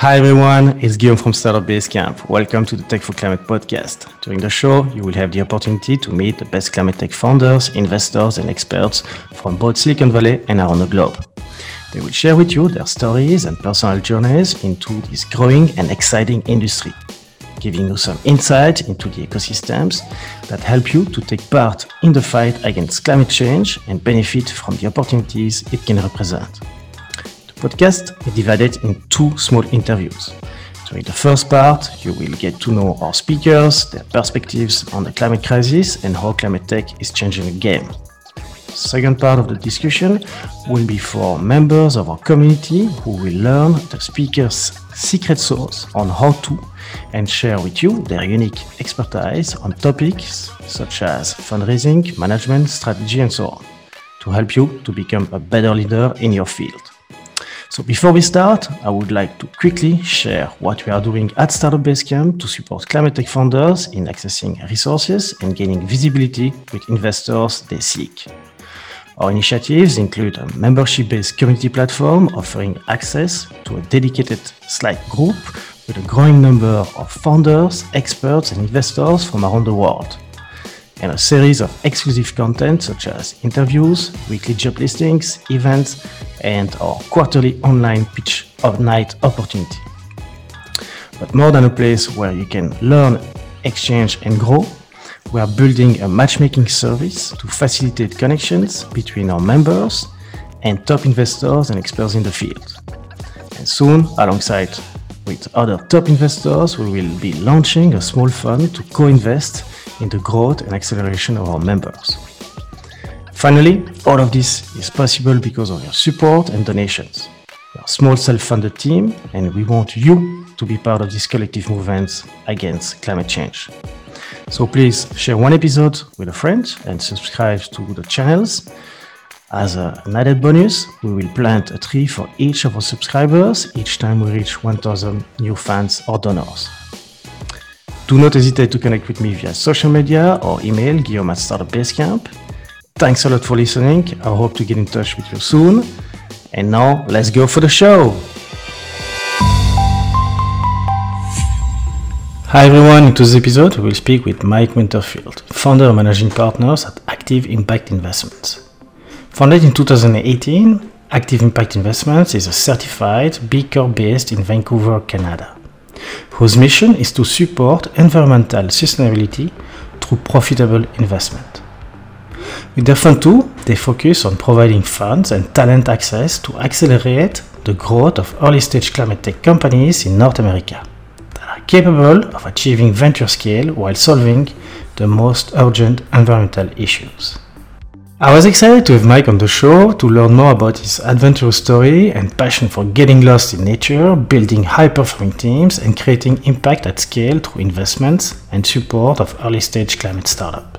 Hi everyone, it's Guillaume from Startup Basecamp. Welcome to the Tech for Climate podcast. During the show, you will have the opportunity to meet the best climate tech founders, investors, and experts from both Silicon Valley and around the globe. They will share with you their stories and personal journeys into this growing and exciting industry, giving you some insight into the ecosystems that help you to take part in the fight against climate change and benefit from the opportunities it can represent podcast is divided in two small interviews. During the first part, you will get to know our speakers, their perspectives on the climate crisis, and how climate tech is changing the game. Second part of the discussion will be for members of our community who will learn the speaker's secret sauce on how to and share with you their unique expertise on topics such as fundraising, management, strategy, and so on to help you to become a better leader in your field. So before we start, I would like to quickly share what we are doing at Startup Basecamp to support climate tech founders in accessing resources and gaining visibility with investors they seek. Our initiatives include a membership-based community platform offering access to a dedicated Slack group with a growing number of founders, experts, and investors from around the world and a series of exclusive content such as interviews, weekly job listings, events, and our quarterly online pitch of night opportunity. But more than a place where you can learn, exchange, and grow, we are building a matchmaking service to facilitate connections between our members and top investors and experts in the field. And soon, alongside with other top investors, we will be launching a small fund to co-invest in the growth and acceleration of our members. Finally, all of this is possible because of your support and donations. We are a small self-funded team and we want you to be part of this collective movement against climate change. So please share one episode with a friend and subscribe to the channels. As an added bonus, we will plant a tree for each of our subscribers each time we reach 1000 new fans or donors. Do not hesitate to connect with me via social media or email guillaume at Startup Basecamp. Thanks a lot for listening. I hope to get in touch with you soon. And now, let's go for the show. Hi everyone, in today's episode we will speak with Mike Winterfield, founder and managing partners at Active Impact Investments. Founded in 2018, Active Impact Investments is a certified B Corp based in Vancouver, Canada whose mission is to support environmental sustainability through profitable investment. With their Fund 2, they focus on providing funds and talent access to accelerate the growth of early stage climate tech companies in North America that are capable of achieving venture scale while solving the most urgent environmental issues. I was excited to have Mike on the show to learn more about his adventurous story and passion for getting lost in nature, building high performing teams, and creating impact at scale through investments and support of early stage climate startup.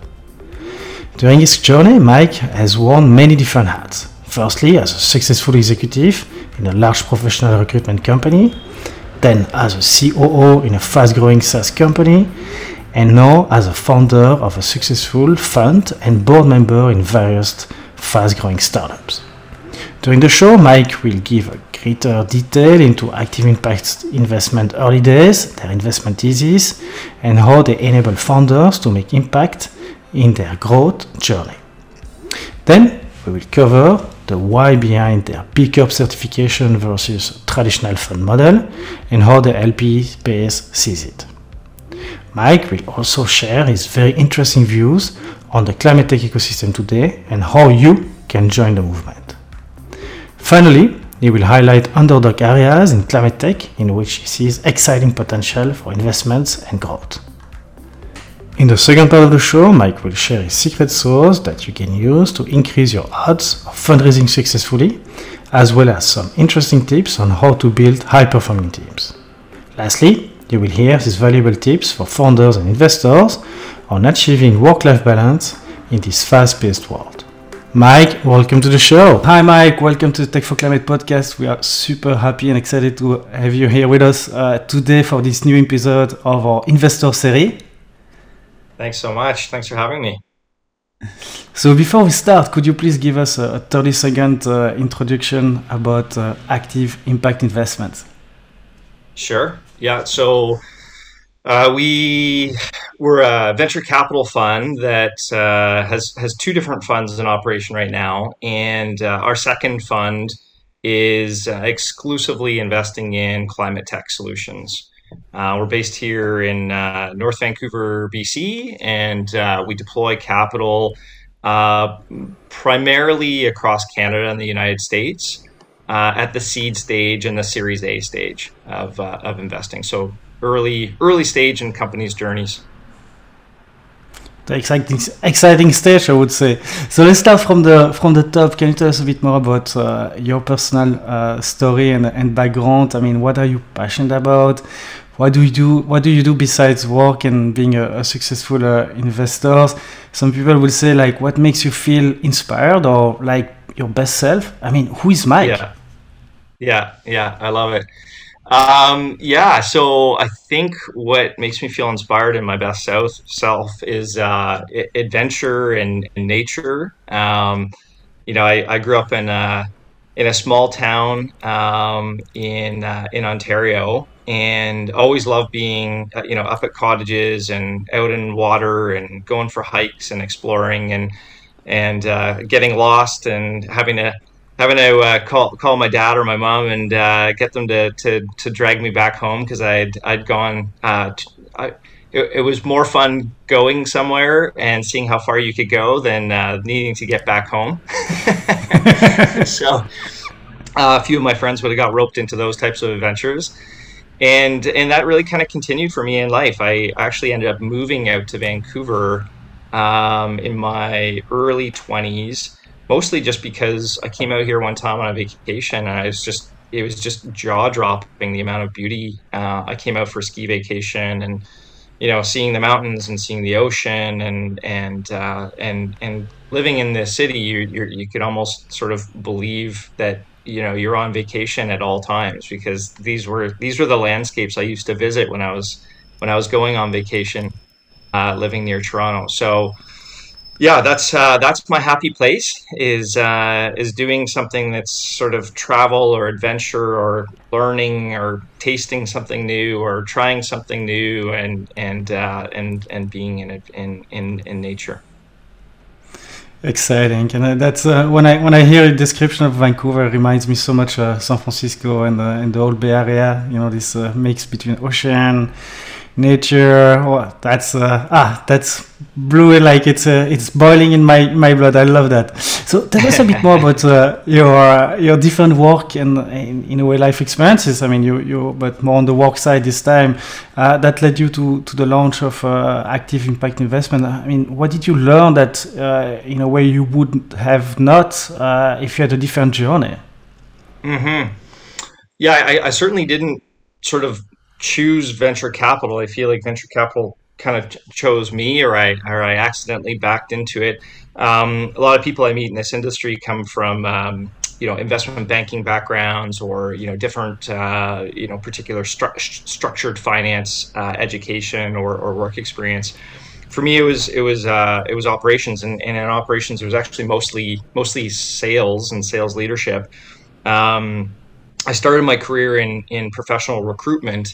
During his journey, Mike has worn many different hats. Firstly, as a successful executive in a large professional recruitment company, then as a COO in a fast growing SaaS company, and now as a founder of a successful fund and board member in various fast growing startups. During the show, Mike will give a greater detail into Active Impact investment early days, their investment thesis, and how they enable founders to make impact in their growth journey. Then we will cover the why behind their Corp certification versus traditional fund model and how the LP base sees it. Mike will also share his very interesting views on the climate tech ecosystem today and how you can join the movement. Finally, he will highlight underdog areas in climate tech in which he sees exciting potential for investments and growth. In the second part of the show, Mike will share his secret sauce that you can use to increase your odds of fundraising successfully, as well as some interesting tips on how to build high performing teams. Lastly, you will hear these valuable tips for founders and investors on achieving work life balance in this fast paced world. Mike, welcome to the show. Hi, Mike. Welcome to the Tech for Climate podcast. We are super happy and excited to have you here with us uh, today for this new episode of our investor series. Thanks so much. Thanks for having me. So, before we start, could you please give us a 30 second uh, introduction about uh, active impact investments? Sure. Yeah. So uh, we we're a venture capital fund that uh, has has two different funds in operation right now, and uh, our second fund is uh, exclusively investing in climate tech solutions. Uh, we're based here in uh, North Vancouver, BC, and we deploy capital primarily across Canada and the United States at the seed stage and the Series A stage of of investing. So early early stage in companies' journeys. The exciting exciting stage, I would say. So let's start from the from the top. Can you tell us a bit more about uh, your personal uh, story and, and background? I mean, what are you passionate about? What do you do? What do you do besides work and being a, a successful uh, investor? Some people will say like, what makes you feel inspired or like your best self? I mean, who is Mike? Yeah, yeah, yeah. I love it. Um, yeah, so I think what makes me feel inspired in my best self, is uh, adventure and, and nature. Um, you know, I, I, grew up in a, in a small town um, in uh, in Ontario, and always loved being uh, you know up at cottages and out in water and going for hikes and exploring and and uh, getting lost and having to having to uh, call call my dad or my mom and uh, get them to, to, to drag me back home because I'd I'd gone. Uh, it, it, was more fun going somewhere and seeing how far you could go than uh, needing to get back home. so uh, a few of my friends would have got roped into those types of adventures. And, and that really kind of continued for me in life. I actually ended up moving out to Vancouver um, in my early 20s mostly just because I came out here one time on a vacation and I was just it was just jaw dropping the amount of beauty. Uh, I came out for ski vacation and you know seeing the mountains and seeing the ocean and and uh, and and living in the city you you could almost sort of believe that you know you're on vacation at all times because these were these were the landscapes I used to visit when I was when I was going on vacation uh, living near Toronto so yeah, that's uh, that's my happy place is uh, is doing something that's sort of travel or adventure or learning or tasting something new or trying something new and and uh, and and being in in in in nature. Exciting, and uh, that's uh, when I when I hear a description of Vancouver, it reminds me so much of San Francisco and and the whole Bay Area. You know, this uh, mix between ocean nature oh, that's uh, ah that's blue like it's uh, it's boiling in my my blood. I love that. So tell us a bit more about uh, your uh, your different work and in, in, a way life experiences. I mean you you but more on the work side this time uh, that led you to to the launch of uh, active impact investment. I mean what did you learn that in a way you would have not if you had a different journey? Mm-hmm. Yeah I, I certainly didn't sort of choose venture capital. I feel like venture capital kind of chose me, or I or I accidentally backed into it. Um, a lot of people I meet in this industry come from um, you know investment banking backgrounds or you know different uh, you know particular stru- structured finance uh, education or, or work experience. For me, it was it was uh, it was operations, and, and in operations, it was actually mostly mostly sales and sales leadership. Um, I started my career in in professional recruitment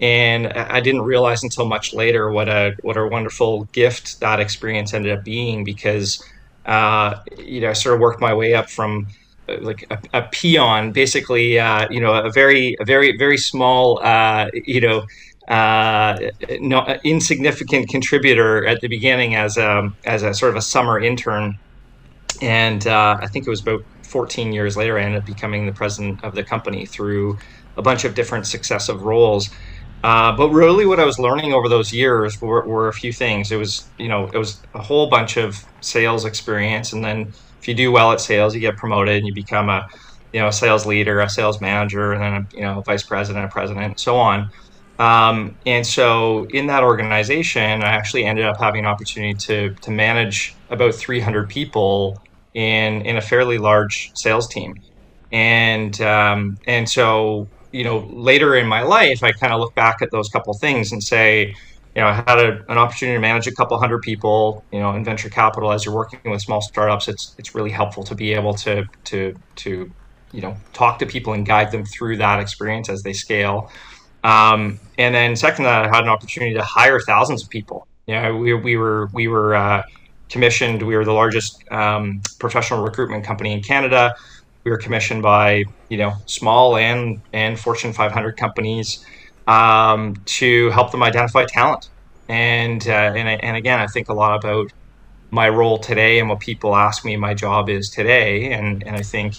and I didn't realize until much later what a what a wonderful gift that experience ended up being because uh, you know I sort of worked my way up from uh, like a, a peon, basically uh, you know a very a very very small uh, you know uh, no, insignificant contributor at the beginning as a as a sort of a summer intern, and uh, I think it was about 14 years later I ended up becoming the president of the company through a bunch of different successive roles. Uh, but really, what I was learning over those years were, were, a few things. It was, you know, it was a whole bunch of sales experience, and then if you do well at sales, you get promoted and you become a, you know, a sales leader, a sales manager, and then a, you know, vice president, a president, and so on. Um, and so, in that organization, I actually ended up having an opportunity to to manage about 300 people in in a fairly large sales team, and um, and so you know, later in my life, I kind of look back at those couple things and say, you know, I had a, an opportunity to manage a couple hundred people, you know, in venture capital. As you're working with small startups, it's it's really helpful to be able to to to you know talk to people and guide them through that experience as they scale. Um, and then second, that I had an opportunity to hire thousands of people. You know, we, we were we were uh, commissioned. We were the largest um, professional recruitment company in Canada. We were commissioned by you know small and and Fortune 500 companies um, to help them identify talent. And uh, and and again, I think a lot about my role today and what people ask me my job is today. And and I think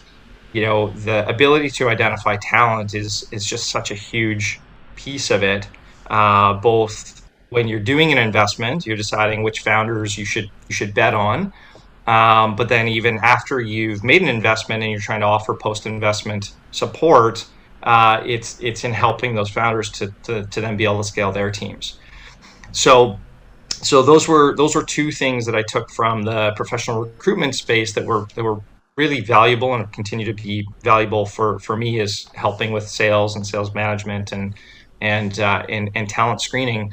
you know the ability to identify talent is is just such a huge piece of it. Uh, both when you're doing an investment, you're deciding which founders you should you should bet on. Um, but then even after you've made an investment and you're trying to offer post investment support, uh, it's it's in helping those founders to, to to then be able to scale their teams. So so those were those were two things that I took from the professional recruitment space that were that were really valuable and continue to be valuable for for me is helping with sales and sales management and and uh, and, and talent screening.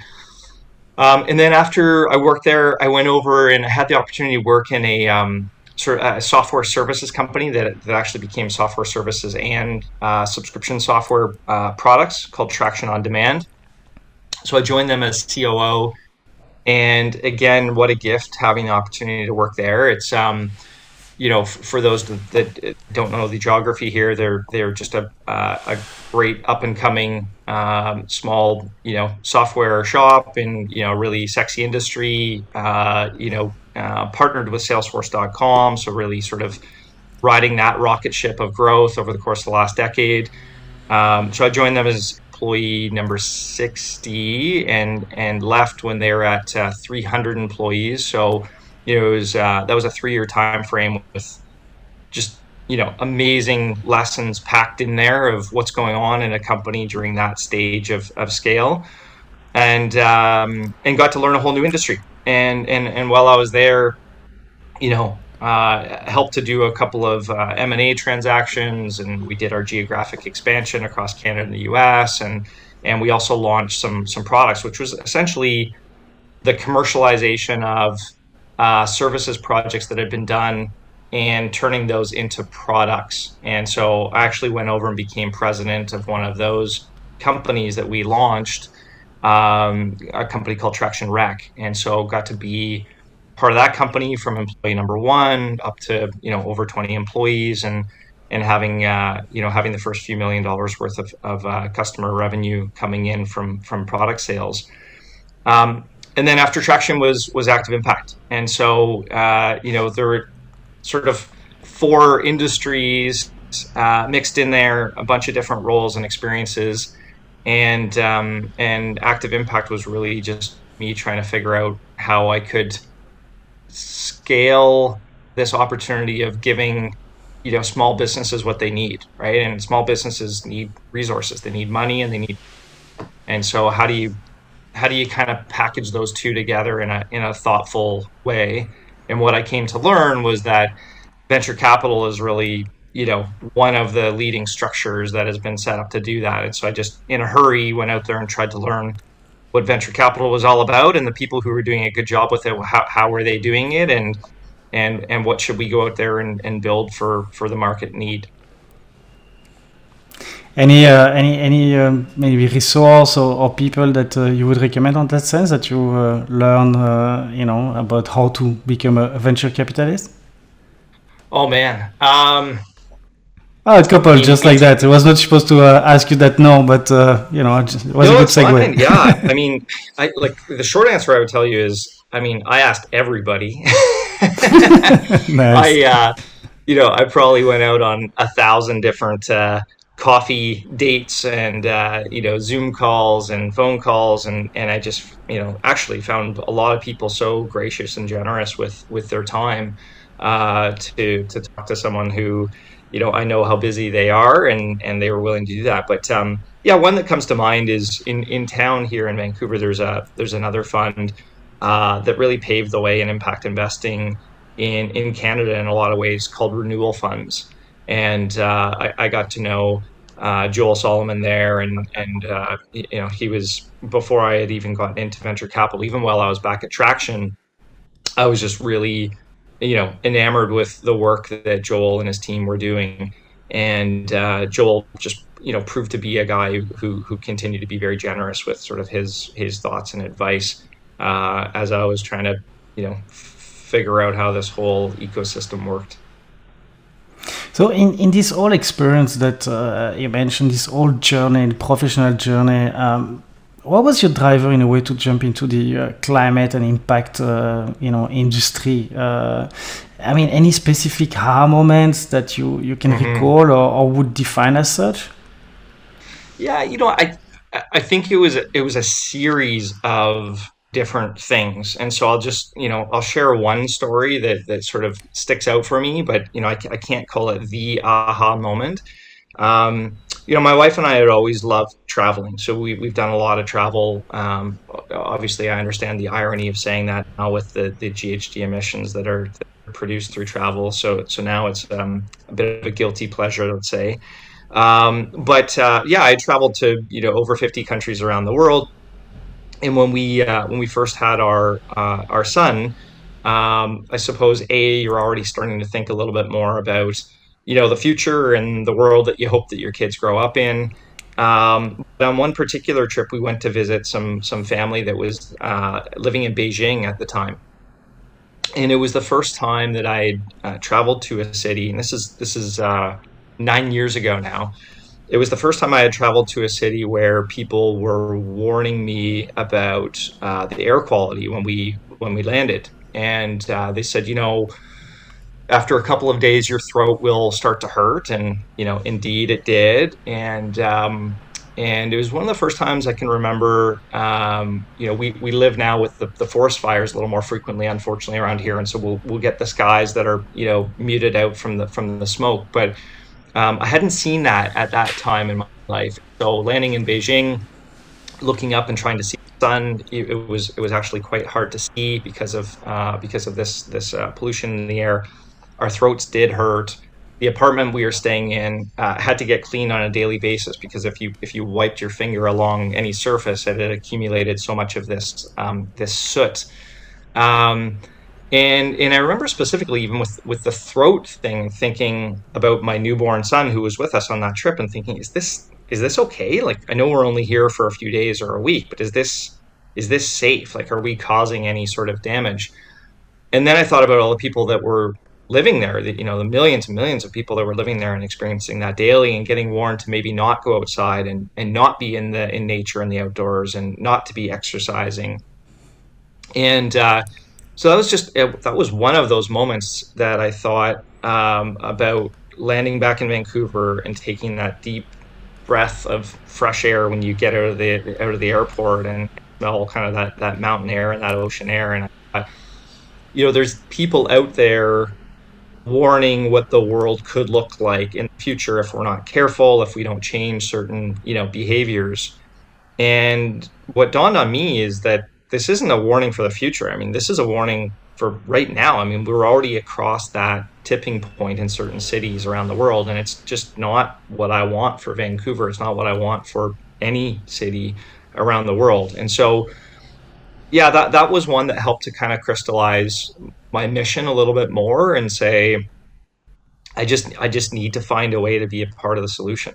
Um, and then after I worked there, I went over and I had the opportunity to work in a um, sort of a software services company that, that actually became software services and uh, subscription software uh, products called Traction on Demand. So I joined them as COO. And again, what a gift having the opportunity to work there. It's um, you know, for those that don't know the geography here, they're they're just a uh, a great up and coming um, small you know software shop in you know really sexy industry. Uh, you know, uh, partnered with Salesforce.com, so really sort of riding that rocket ship of growth over the course of the last decade. Um, so I joined them as employee number 60 and and left when they were at uh, 300 employees. So it was uh, that was a three year time frame with just you know amazing lessons packed in there of what's going on in a company during that stage of, of scale, and um, and got to learn a whole new industry. And and and while I was there, you know, uh, helped to do a couple of uh, M&A transactions, and we did our geographic expansion across Canada and the U.S. and and we also launched some some products, which was essentially the commercialization of uh, services projects that had been done and turning those into products. And so I actually went over and became president of one of those companies that we launched, um, a company called Traction Rec. And so got to be part of that company from employee number one up to you know over 20 employees and and having uh, you know having the first few million dollars worth of, of uh, customer revenue coming in from from product sales. Um, and then after traction was was active impact. And so uh, you know there were sort of four industries uh, mixed in there a bunch of different roles and experiences. And um, and active impact was really just me trying to figure out how i could scale this opportunity of giving you know small businesses what they need right? And small businesses need resources. They need money and they need and so how do you how do you kind of package those two together in a in a thoughtful way? And what I came to learn was that venture capital is really you know one of the leading structures that has been set up to do that. And so I just in a hurry went out there and tried to learn what venture capital was all about and the people who were doing a good job with it how, how were they doing it and and and what should we go out there and, and build for for the market need any uh, any any um, maybe resource or, or people that uh, you would recommend on that sense that you uh, learn uh, you know about how to become a venture capitalist? Oh man. Um, Oh, a couple, just like that. I was not supposed to uh, ask you that no, but uh, you know, it was no, a good segue. Fine. yeah, I mean, I like the short answer I would tell you is, I mean, I asked everybody. nice. I, uh, you know, I probably went out on a thousand different uh, coffee dates and uh, you know Zoom calls and phone calls and and I just you know actually found a lot of people so gracious and generous with with their time uh, to to talk to someone who you know I know how busy they are and and they were willing to do that. But um, yeah one that comes to mind is in in town here in Vancouver there's a there's another fund uh, that really paved the way in impact investing in in Canada in a lot of ways called renewal funds. And uh, I, I, got to know uh, Joel Solomon there, and and uh, you know he was before I had even gotten into venture capital. Even while I was back at Traction, I was just really you know enamored with the work that Joel and his team were doing, and uh, Joel just you know proved to be a guy who who continued to be very generous with sort of his his thoughts and advice uh, as I was trying to you know figure out how this whole ecosystem worked. So in, in this whole experience that uh, you mentioned, this whole journey, professional journey, um, what was your driver in a way to jump into the uh, climate and impact, uh, you know, industry? Uh, I mean, any specific aha moments that you, you can mm-hmm. recall or, or would define as such? Yeah, you know, I I think it was it was a series of different things. And so I'll just, you know, I'll share one story that, that sort of sticks out for me, but, you know, I, I can't call it the aha moment. Um, you know, my wife and I had always loved traveling. So we, we've done a lot of travel. Um, obviously, I understand the irony of saying that now with the, the GHG emissions that are, that are produced through travel. So, so now it's um, a bit of a guilty pleasure, let's say. Um, but uh, yeah, I traveled to, you know, over 50 countries around the world and when we uh, when we first had our uh, our son, um, I suppose a you're already starting to think a little bit more about you know the future and the world that you hope that your kids grow up in. Um, on one particular trip, we went to visit some some family that was uh, living in Beijing at the time, and it was the first time that I had uh, traveled to a city. And this is this is uh, nine years ago now it was the first time I had traveled to a city where people were warning me about uh, the air quality when we when we landed, and uh, they said, you know, after a couple of days, your throat will start to hurt, and you know, indeed it did, and um, and it was one of the first times I can remember. Um, you know, we, we live now with the, the forest fires a little more frequently, unfortunately, around here, and so we'll we'll get the skies that are you know muted out from the from the smoke, but um, I hadn't seen that at that time in my life. So landing in Beijing, looking up and trying to see the sun, it, it was it was actually quite hard to see because of uh, because of this this uh, pollution in the air. Our throats did hurt. The apartment we were staying in uh, had to get cleaned on a daily basis because if you if you wiped your finger along any surface, it had accumulated so much of this um, this soot. Um, and and I remember specifically even with with the throat thing, thinking about my newborn son who was with us on that trip, and thinking, is this is this okay? Like I know we're only here for a few days or a week, but is this is this safe? Like, are we causing any sort of damage? And then I thought about all the people that were living there, that you know, the millions and millions of people that were living there and experiencing that daily, and getting warned to maybe not go outside and and not be in the in nature and the outdoors, and not to be exercising. And uh, so that was just that was one of those moments that I thought um, about landing back in Vancouver and taking that deep breath of fresh air when you get out of the out of the airport and smell kind of that that mountain air and that ocean air. And uh, you know there's people out there warning what the world could look like in the future if we're not careful if we don't change certain you know behaviors. And what dawned on me is that this isn't a warning for the future. I mean, this is a warning for right now. I mean, we're already across that tipping point in certain cities around the world, and it's just not what I want for Vancouver. It's not what I want for any city around the world. And so, yeah, that that was one that helped to kind of crystallize my mission a little bit more and say, I just I just need to find a way to be a part of the solution.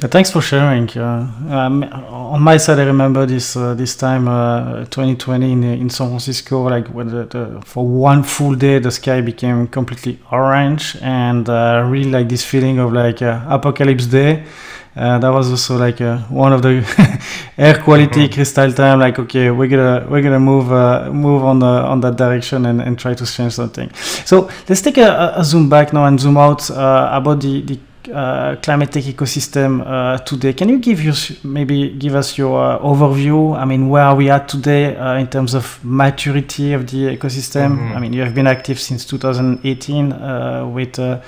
Uh, thanks for sharing. Uh, um, on my side, I remember this uh, this time, uh, 2020 in, in San Francisco. Like when the, the, for one full day, the sky became completely orange, and uh, really like this feeling of like uh, apocalypse day. that was also like one of the air quality mm-hmm. crystal time. Like okay, we're gonna we're gonna move move on the, on that direction and, and try to change something. So let's take a, a zoom back now and zoom out about the, the uh, climate tech ecosystem uh, today. Can you give us maybe give us your uh, overview? I mean, where are we at today uh, in terms of maturity of the ecosystem? Mm-hmm. I mean, you have been active since 2018 uh, with uh,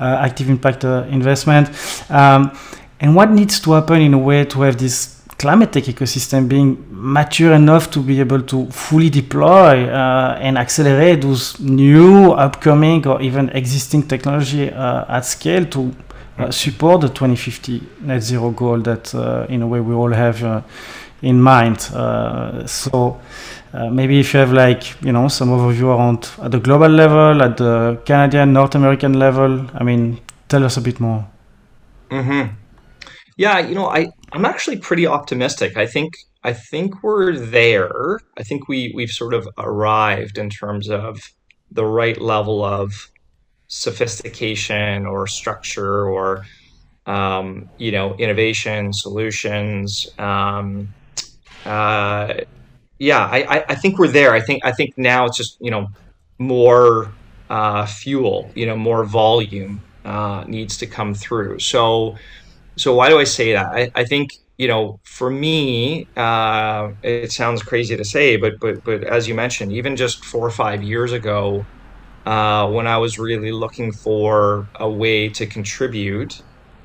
active impact investment. Um, and what needs to happen in a way to have this climate tech ecosystem being mature enough to be able to fully deploy uh, and accelerate those new upcoming or even existing technology uh, at scale to uh, support the 2050 net zero goal that, uh, in a way, we all have uh, in mind. so. Uh, maybe if you have like you know some overview around at the global level, at the Canadian, North American level. I mean, tell us a bit more. Mm-hmm. Yeah, you know, I I'm actually pretty optimistic. I think I think we're there. I think we we've sort of arrived in terms of the right level of sophistication or structure or um, you know innovation solutions. Um, uh, yeah, I, I think we're there. I think I think now it's just you know more uh, fuel, you know, more volume uh, needs to come through. So so why do I say that? I, I think you know, for me, uh, it sounds crazy to say, but but but as you mentioned, even just four or five years ago, uh, when I was really looking for a way to contribute,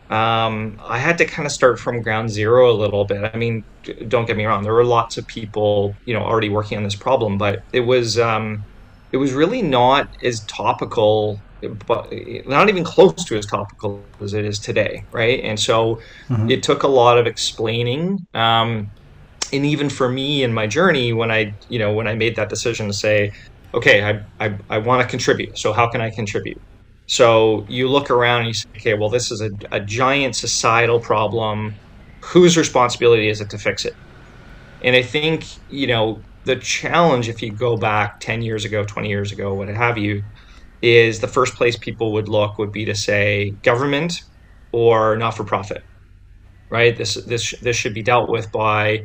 um, I had to kind of start from ground zero a little bit. I mean, don't get me wrong, there were lots of people, you know, already working on this problem, but it was um, it was really not as topical but not even close to as topical as it is today, right? And so mm-hmm. it took a lot of explaining. Um, and even for me in my journey, when I, you know, when I made that decision to say, okay, I, I, I want to contribute. So how can I contribute? So you look around and you say, okay, well, this is a, a giant societal problem. Whose responsibility is it to fix it? And I think, you know, the challenge, if you go back 10 years ago, 20 years ago, what have you, is the first place people would look would be to say government or not for profit, right? This this this should be dealt with by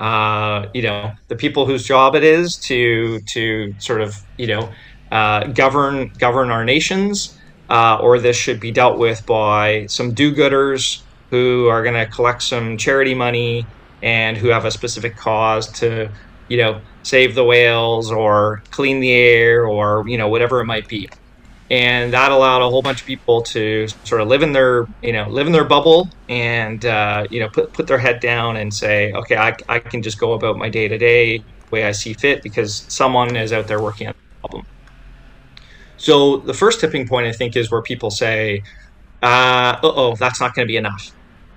uh, you know the people whose job it is to to sort of you know uh, govern govern our nations, uh, or this should be dealt with by some do-gooders who are going to collect some charity money and who have a specific cause to you know save the whales or clean the air or you know whatever it might be and that allowed a whole bunch of people to sort of live in their you know live in their bubble and uh, you know put put their head down and say okay I, I can just go about my day to day way I see fit because someone is out there working on the problem. So the first tipping point I think is where people say, uh oh, that's not going to be enough.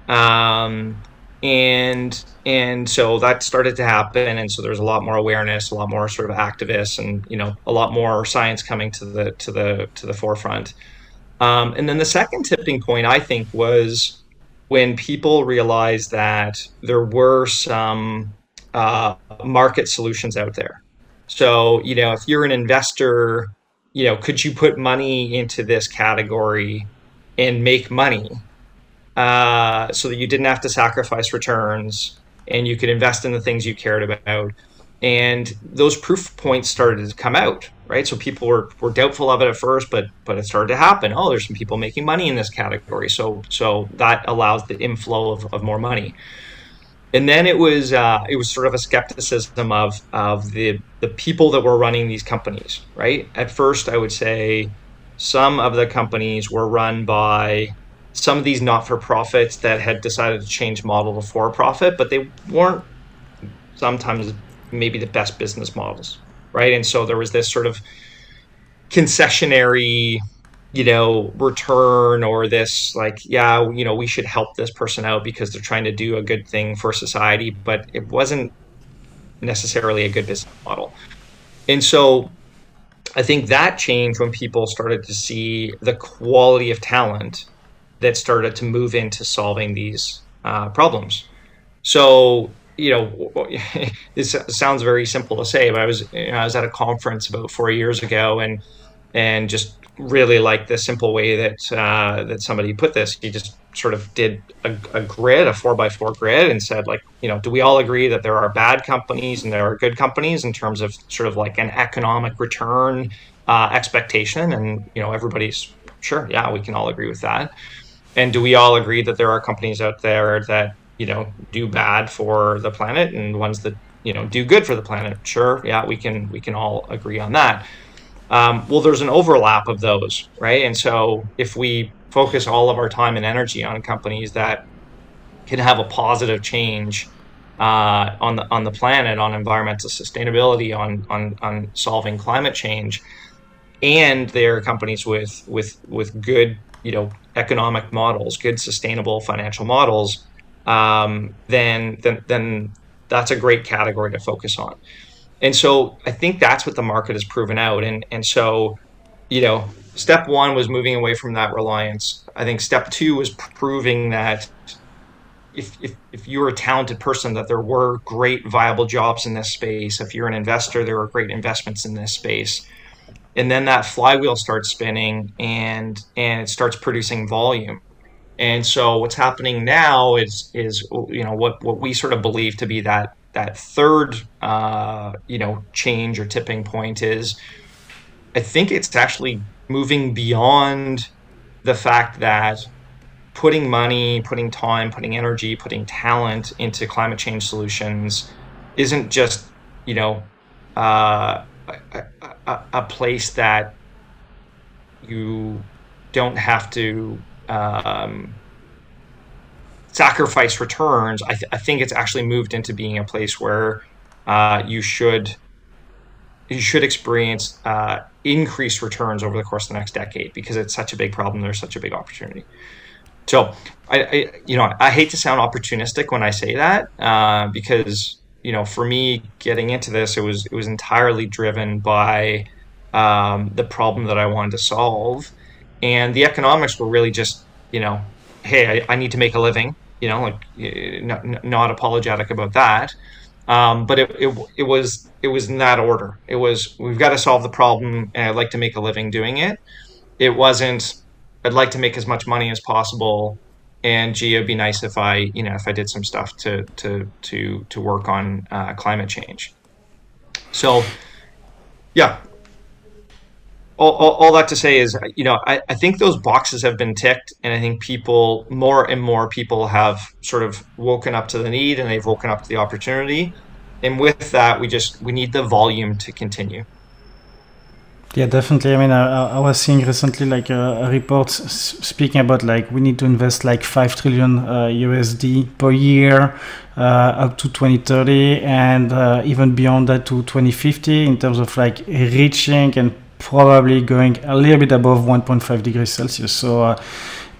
Um, and and so that started to happen. And so there's a lot more awareness a lot more sort of activists and you know a lot more science coming to the to the to the forefront. Um, and then the second tipping point i think was when people realized that there were some uh, market solutions out there. So you know if you're an investor you know could you put money into this category and make money uh, so that you didn't have to sacrifice returns and you could invest in the things you cared about. And those proof points started to come out, right? So people were, were doubtful of it at first, but but it started to happen. Oh, there's some people making money in this category, so so that allows the inflow of, of more money. And then it was uh, it was sort of a skepticism of of the the people that were running these companies, right? At first, I would say some of the companies were run by some of these not-for-profits that had decided to change model to for-profit, but they weren't sometimes maybe the best business models, right? And so there was this sort of concessionary, you know, return or this like, yeah, you know, we should help this person out because they're trying to do a good thing for society, but it wasn't necessarily a good business model. And so I think that changed when people started to see the quality of talent that started to move into solving these uh, problems. So, you know, this sounds very simple to say, but I was you know, I was at a conference about four years ago, and and just really like the simple way that uh, that somebody put this. He just sort of did a, a, grid, a four by four grid, and said like, you know, do we all agree that there are bad companies and there are good companies in terms of sort of like an economic return uh, expectation? And you know, everybody's sure, yeah, we can all agree with that. And do we all agree that there are companies out there that you know do bad for the planet and ones that you know do good for the planet? Sure, yeah, we can we can all agree on that. Um, well, there's an overlap of those, right? And so if we focus all of our time and energy on companies that can have a positive change uh, on the on the planet, on environmental sustainability, on on on solving climate change, and they're companies with with with good you know economic models, good sustainable financial models, um, then then then that's a great category to focus on. And so I think that's what the market has proven out. And and so, you know, step one was moving away from that reliance. I think step two was proving that if, if, if you're a talented person, that there were great viable jobs in this space. If you're an investor, there were great investments in this space. And then that flywheel starts spinning and and it starts producing volume. And so what's happening now is is you know what what we sort of believe to be that that third uh, you know change or tipping point is I think it's actually moving beyond the fact that putting money, putting time, putting energy, putting talent into climate change solutions isn't just, you know, uh, a, place that you don't have to um, sacrifice returns. I, th- I, think it's actually moved into being a place where uh, you should you should experience uh, increased returns over the course of the next decade because it's such a big problem. There's such a big opportunity. So I, I, you know, I hate to sound opportunistic when I say that uh, because you know, for me getting into this, it was it was entirely driven by um, the problem that I wanted to solve, and the economics were really just you know, hey, I, I need to make a living. You know, like not, not apologetic about that. Um, but it, it, it was it was in that order. It was we've got to solve the problem, and I'd like to make a living doing it. It wasn't I'd like to make as much money as possible. And gee, it'd be nice if I, you know, if I did some stuff to to to to work on uh, climate change. So, yeah. All, all, all, that to say is, you know, I, I think those boxes have been ticked, and I think people, more and more people, have sort of woken up to the need and they've woken up to the opportunity. And with that, we just we need the volume to continue. Yeah, definitely. I mean, I, I was seeing recently like a, a report speaking about like we need to invest like five trillion uh, USD per year uh, up to 2030, and uh, even beyond that to 2050 in terms of like reaching and probably going a little bit above 1.5 degrees Celsius. So uh,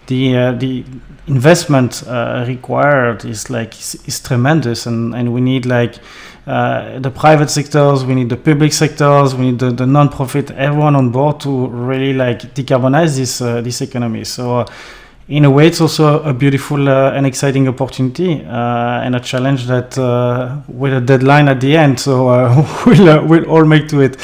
the uh, the investment uh, required is like is, is, tremendous, and and we need like uh, the private sectors, we need the public sectors, we need the, the non-profit, everyone on board to really like decarbonize this uh, this economy. So. Uh, in a way, it's also a beautiful uh, and exciting opportunity uh, and a challenge that with a deadline at the end. So we'll we'll all make to it.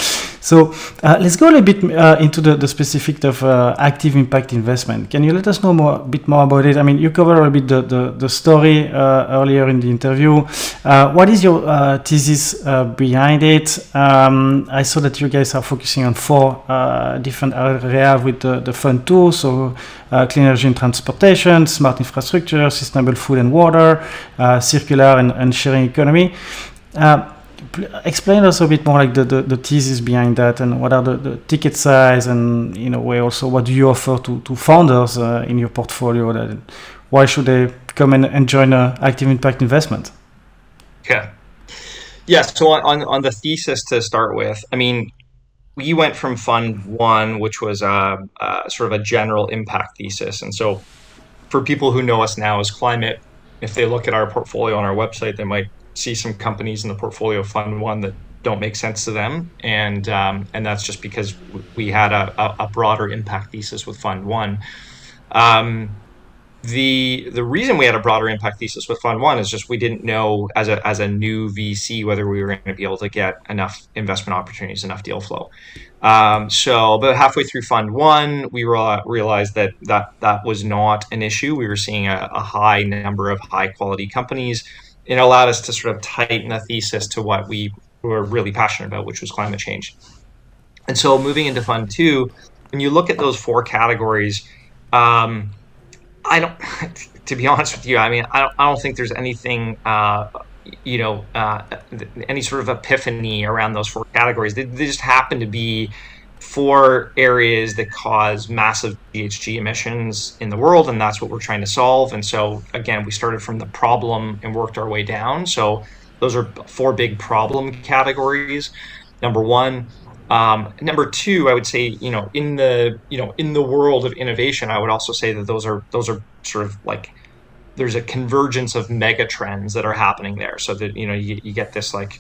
So uh, let's go a little bit uh, into the, the specific of uh, active impact investment. Can you let us know more, a bit more about it? I mean, you covered a bit the, the, the story uh, earlier in the interview. Uh, what is your uh, thesis behind it? Um, I saw that you guys are focusing on four different areas with the, the fund two, so clean energy and transportation, smart infrastructure, sustainable food and water, circular and, and sharing economy explain us a bit more like the, the, the thesis behind that and what are the, the ticket size and in a way also what do you offer to, to founders uh, in your portfolio that why should they come and, and join an active impact investment? Yeah. Yeah so on, on, the thesis to start with i mean we went from fund one which was a, a sort of a general impact thesis. And so for people who know us now as climate if they look at our portfolio on our website they might see some companies in the portfolio fund one that don't make sense to them, and um, and that's just because we had a, a, broader impact thesis with fund one. Um, the the reason we had a broader impact thesis with fund one is just we didn't know as a as a new VC whether we were going to be able to get enough investment opportunities, enough deal flow. Um, so about halfway through fund one, we re- realized that that that was not an issue. We were seeing a, a high number of high quality companies it allowed us to sort of tighten the thesis to what we were really passionate about, which was climate change. And so moving into fund two, when you look at those four categories, um, I don't, to be honest with you, I mean, I don't, I don't think there's anything, uh, you know, uh, any sort of epiphany around those four categories. They, they just happen to be four areas that cause massive GHG emissions in the world, and that's what we're trying to solve. And so, again, we started from the problem and worked our way down. So, those are four big problem categories. Number one. Um, number two, I would say, you know, in the you know in the world of innovation, I would also say that those are those are sort of like there's a convergence of mega trends that are happening there. So that you know you, you get this like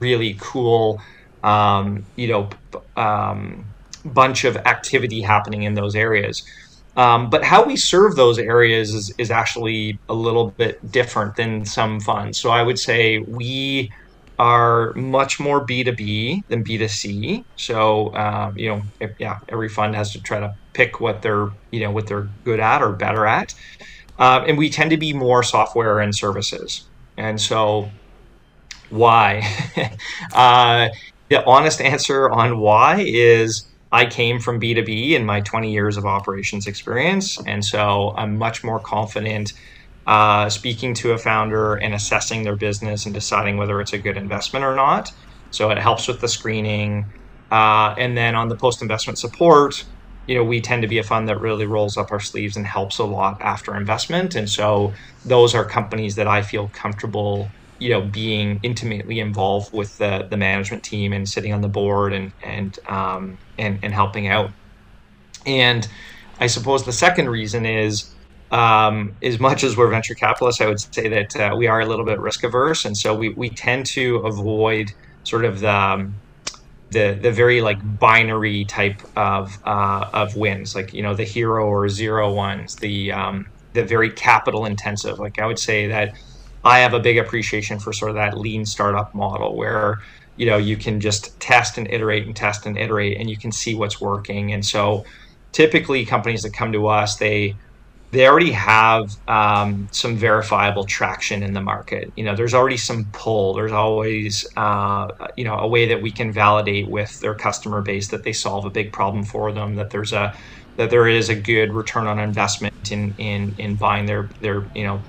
really cool um, you know, um, bunch of activity happening in those areas. Um, but how we serve those areas is, is actually a little bit different than some funds. So I would say we are much more B2B than B2C. So, um, you know, if, yeah, every fund has to try to pick what they're, you know, what they're good at or better at. Uh, and we tend to be more software and services. And so, why? uh, the honest answer on why is I came from B2B in my 20 years of operations experience. And so I'm much more confident uh, speaking to a founder and assessing their business and deciding whether it's a good investment or not. So it helps with the screening. Uh, and then on the post investment support, you know, we tend to be a fund that really rolls up our sleeves and helps a lot after investment. And so those are companies that I feel comfortable you know being intimately involved with the the management team and sitting on the board and and um, and, and helping out. And I suppose the second reason is um, as much as we're venture capitalists, I would say that uh, we are a little bit risk averse, and so we, we tend to avoid sort of the um, the the very like binary type of uh, of wins, like you know the hero or zero ones, the um, the very capital intensive. Like I would say that I have a big appreciation for sort of that lean startup model where you know you can just test and iterate and test and iterate and you can see what's working. And so typically companies that come to us they they already have um, some verifiable traction in the market. You know there's already some pull. There's always uh, you know a way that we can validate with their customer base that they solve a big problem for them that there's a that there is a good return on investment in in in buying their their you know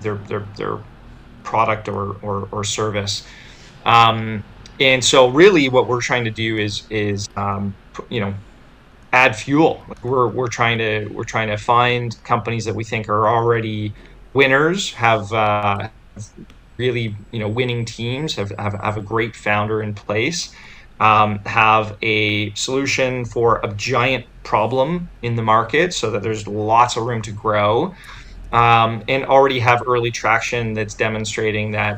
their their their product or or, or service. Um, and so really what we're trying to do is is um, you know add fuel. We're, we're trying to we're trying to find companies that we think are already winners have uh, really you know winning teams have, have, have a great founder in place um, have a solution for a giant problem in the market so that there's lots of room to grow um, and already have early traction that's demonstrating that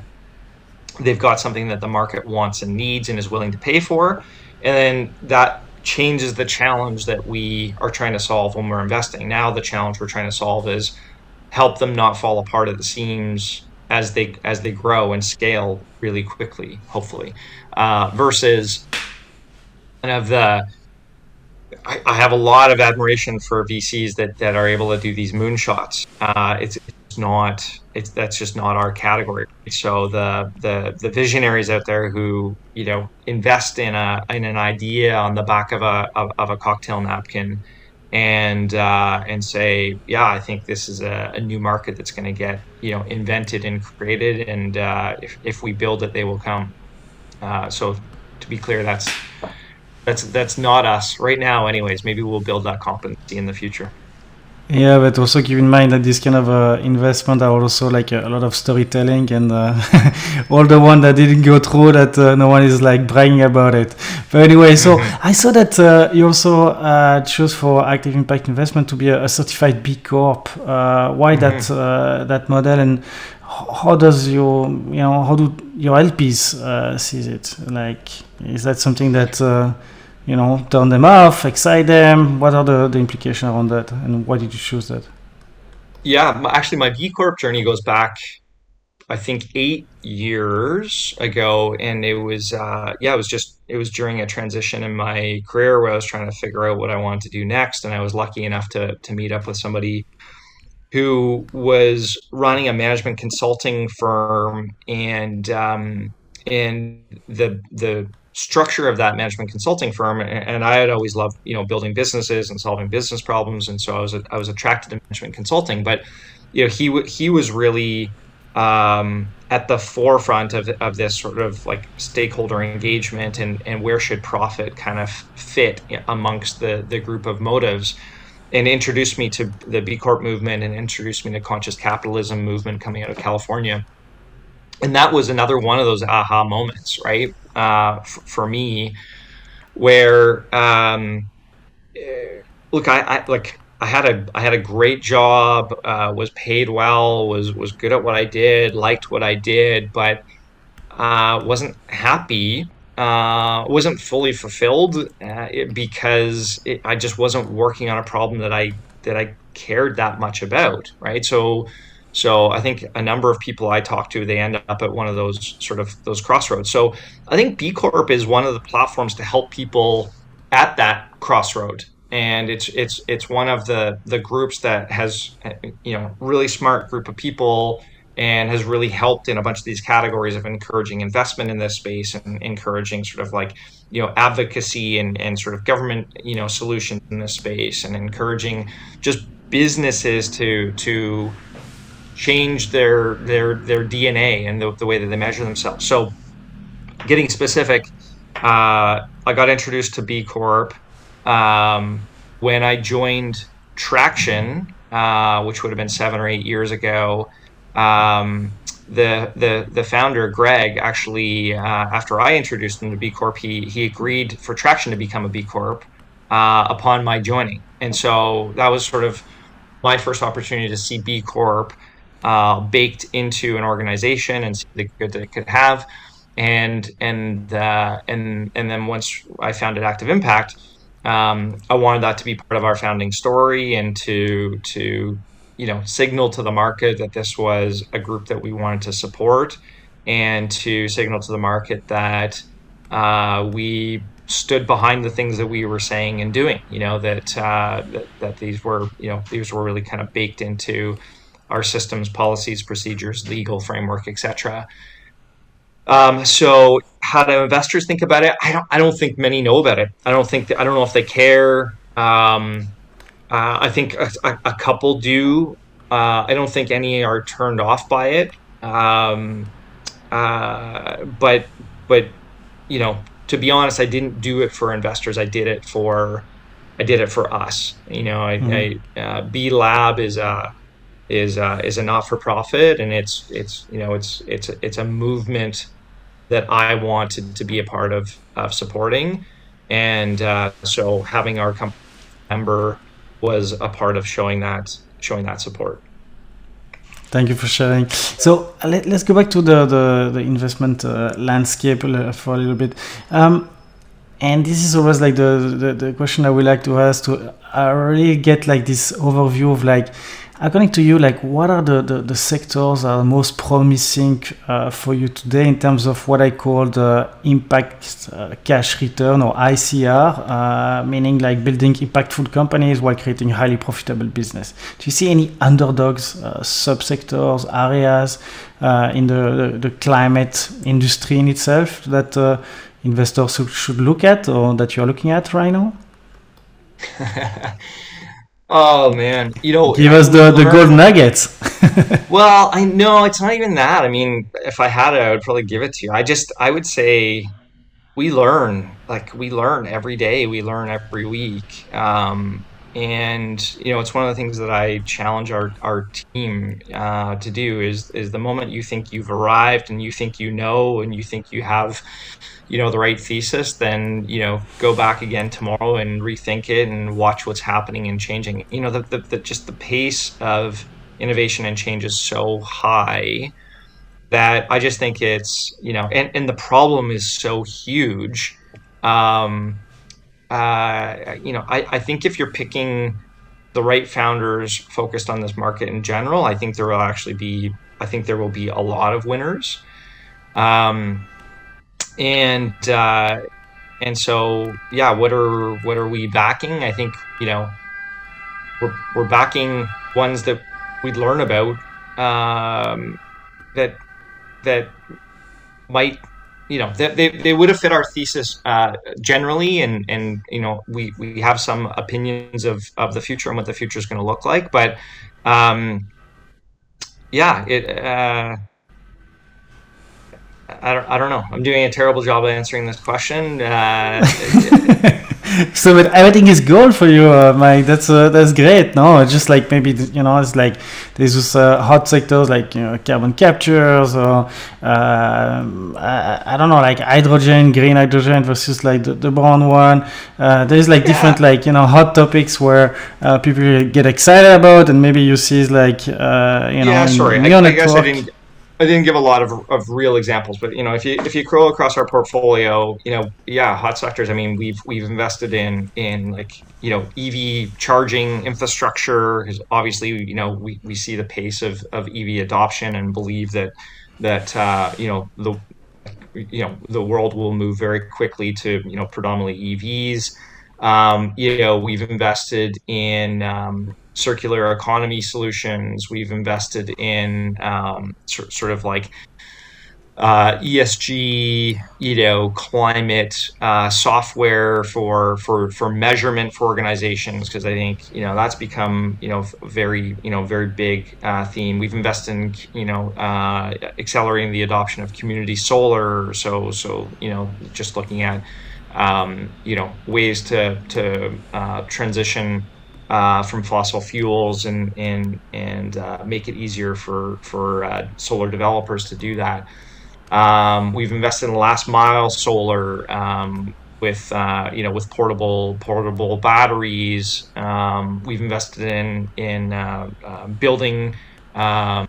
they've got something that the market wants and needs and is willing to pay for. And then that changes the challenge that we are trying to solve when we're investing. Now the challenge we're trying to solve is help them not fall apart at the seams as they as they grow and scale really quickly, hopefully, uh, versus kind of the. I, I, have a lot of admiration for VCs that, that are able to do these moonshots. Uh, it's, it's not it's that's just not our category. So the the the visionaries out there who you know invest in a in an idea on the back of a of, of a cocktail napkin, and uh, and say, yeah, I think this is a, a new market that's going to get you know invented and created, and uh, if if we build it, they will come. Uh, so to be clear, that's that's that's not us right now. Anyways, maybe we'll build that competency in the future. Yeah, but also keep in mind that this kind of uh, investment are also like a, a lot of storytelling and uh, all the one that didn't go through that uh, no one is like bragging about it. But anyway, so mm-hmm. I saw that uh, you also uh, chose for active impact investment to be a, a certified B Corp. Uh, why mm-hmm. that that model and how does your you know how do your LPs uh, sees it? Like, is that something that uh, you know, turn them off, excite them? What are the, the implications around that, and why did you choose that? Yeah, actually, my B Corp journey goes back, I think, eight years ago, and it was, uh, yeah, it was just, it was during a transition in my career where I was trying to figure out what I wanted to do next, and I was lucky enough to to meet up with somebody who was running a management consulting firm, and um, and the the structure of that management consulting firm. And I had always loved you know building businesses and solving business problems. And so I was I was attracted to management consulting. But you know he he was really um, at the forefront of, of this sort of like stakeholder engagement and and where should profit kind of fit amongst the the group of motives and introduced me to the B Corp movement and introduced me to conscious capitalism movement coming out of California and that was another one of those aha moments, right? Uh, f- for me, where um, eh, look, I, I like I had a I had a great job, uh, was paid well, was was good at what I did, liked what I did, but uh, wasn't happy uh, wasn't fully fulfilled uh, it, because it, I just wasn't working on a problem that I that I cared that much about, right? So, so I think a number of people I talk to, they end up at one of those sort of those crossroads. So I think B Corp is one of the platforms to help people at that crossroad, and it's it's it's one of the the groups that has you know really smart group of people and has really helped in a bunch of these categories of encouraging investment in this space and encouraging sort of like you know advocacy and, and sort of government you know solutions in this space and encouraging just businesses to to change their their their DNA and the, the way that they measure themselves. So getting specific, uh, I got introduced to B Corp um, when I joined Traction, uh, which would have been seven or eight years ago um, the the the founder Greg actually uh, after I introduced him to B Corp he he agreed for Traction to become a B Corp uh, upon my joining. And so that was sort of my first opportunity to see B Corp uh, baked into an organization and see the good that it could have. And and uh, and and then once I founded Active Impact um, I wanted that to be part of our founding story and to to you know signal to the market that this was a group that we wanted to support and to signal to the market that uh, we stood behind the things that we were saying and doing you know that, uh, that that these were you know these were really kind of baked into our systems policies procedures legal framework etc um, so how do investors think about it? I don't i don't think many know about it. I don't think i don't know if they care. Um, uh, I think a, a, couple do. Uh, I don't think any are turned off by it. Um, uh, but but you know, to be honest, I didn't do it for investors. I did it for I did it for us. You know, I, mm-hmm. I uh, B Lab is a is a, is a not for profit, and it's it's you know it's it's it's a movement that I wanted to be a part of of supporting, and uh, so having our company member was a part of showing that showing that support. Thank you for sharing. So uh, let, us go back to the the, the investment uh, landscape for a little bit. Um, and this is always like the, the, the question I would like to ask to uh, really get like this overview of like according to you, like what are the, the, the sectors that are most promising uh, for you today in terms of what I call the impact uh, cash return or ICR, uh, meaning like building impactful companies while creating highly profitable business? Do you see any underdogs, uh, subsectors, areas uh, in the, the, the, climate industry in itself that uh, investors should look at or that you're looking at right now? Oh man, you know, give us the the gold nuggets. well, I know it's not even that. I mean, if I had it, I would probably give it to you. I just, I would say, we learn like we learn every day. We learn every week, um, and you know, it's one of the things that I challenge our our team uh, to do is is the moment you think you've arrived and you think you know and you think you have you know the right thesis then you know go back again tomorrow and rethink it and watch what's happening and changing. You know the, the, the just the pace of innovation and change is so high that i just think it's you know and, and the problem is so huge. Um uh you know i i think if you're picking the right founders focused on this market in general i think there will actually be i think there will be a lot of winners um and uh, and so yeah, what are what are we backing? I think you know we're we're backing ones that we'd learn about um, that that might you know they, they, they would have fit our thesis uh, generally and and you know we we have some opinions of of the future and what the future is going to look like but um yeah it uh I don't, I don't know. I'm doing a terrible job of answering this question. Uh, so, but everything is gold for you, uh, Mike. That's uh, that's great. No, just like maybe you know, it's like there's just uh, hot sectors like you know, carbon captures or um, I, I, don't know, like hydrogen, green hydrogen versus like the, the brown one. Uh, there's like yeah. different like you know hot topics where uh, people get excited about, and maybe you see like you know. Yeah, sorry. I, I guess I didn't I didn't give a lot of, of real examples, but you know, if you if you scroll across our portfolio, you know, yeah, hot sectors. I mean, we've we've invested in in like you know EV charging infrastructure. Is obviously, you know, we, we see the pace of, of EV adoption and believe that that uh, you know the you know the world will move very quickly to you know predominantly EVs. Um, you know, we've invested in um, circular economy solutions. We've invested in um, sort, sort of like uh, ESG, you know, climate uh, software for for for measurement for organizations because I think you know that's become you know very you know very big uh, theme. We've invested in you know uh, accelerating the adoption of community solar. So so you know just looking at um, you know ways to to uh, transition uh, from fossil fuels and and and uh, make it easier for for uh, solar developers to do that. Um, we've invested in last mile solar um, with uh, you know with portable portable batteries. Um, we've invested in in uh, uh, building um,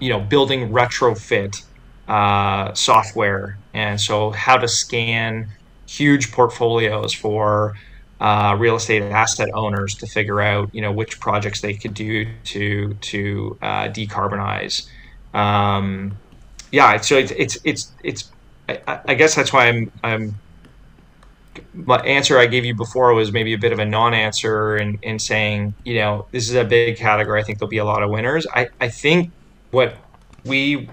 you know building retrofit software, and so how to scan huge portfolios for uh, real estate asset owners to figure out you know which projects they could do to to uh, decarbonize. Um, yeah, so it's it's it's it's. I, I, guess that's why I'm I'm. My answer I gave you before was maybe a bit of a non-answer in, in saying you know this is a big category. I think there'll be a lot of winners. I I think what we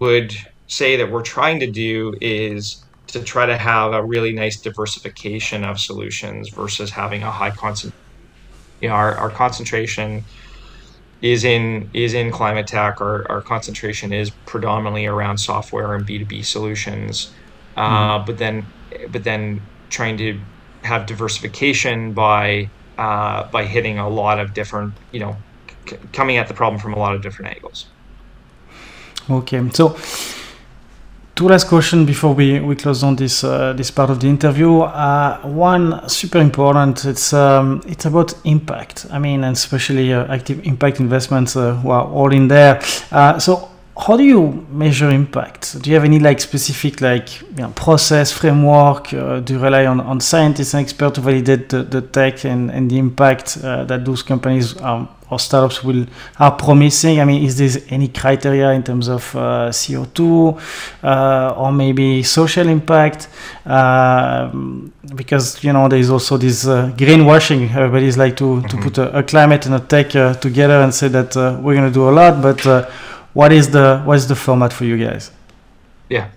would say that we're trying to do is to try to have a really nice diversification of solutions versus having a high concent. You know, our, our concentration is in is in climate tech. Our, our concentration is predominantly around software and B two B solutions. Uh, mm. But then, but then trying to have diversification by uh, by hitting a lot of different, you know, c- coming at the problem from a lot of different angles. Okay, so Two last questions before we, we close on this uh, this part of the interview. Uh, one super important. It's um, it's about impact. I mean, and especially uh, active impact investments uh, who are all in there. Uh, so how do you measure impact? Do you have any like specific like you know, process framework? Uh, do you rely on, on scientists and experts to validate the, the tech and, and the impact that those companies um, or startups will are promising? I mean, is there any criteria in terms of uh, CO2 uh, or maybe social impact? Uh, because you know there is also this uh, greenwashing. Everybody's like to, mm-hmm. to put a, a, climate and a tech uh, together and say that uh, we're going to do a lot. But what is the what is the format for you guys? Yeah.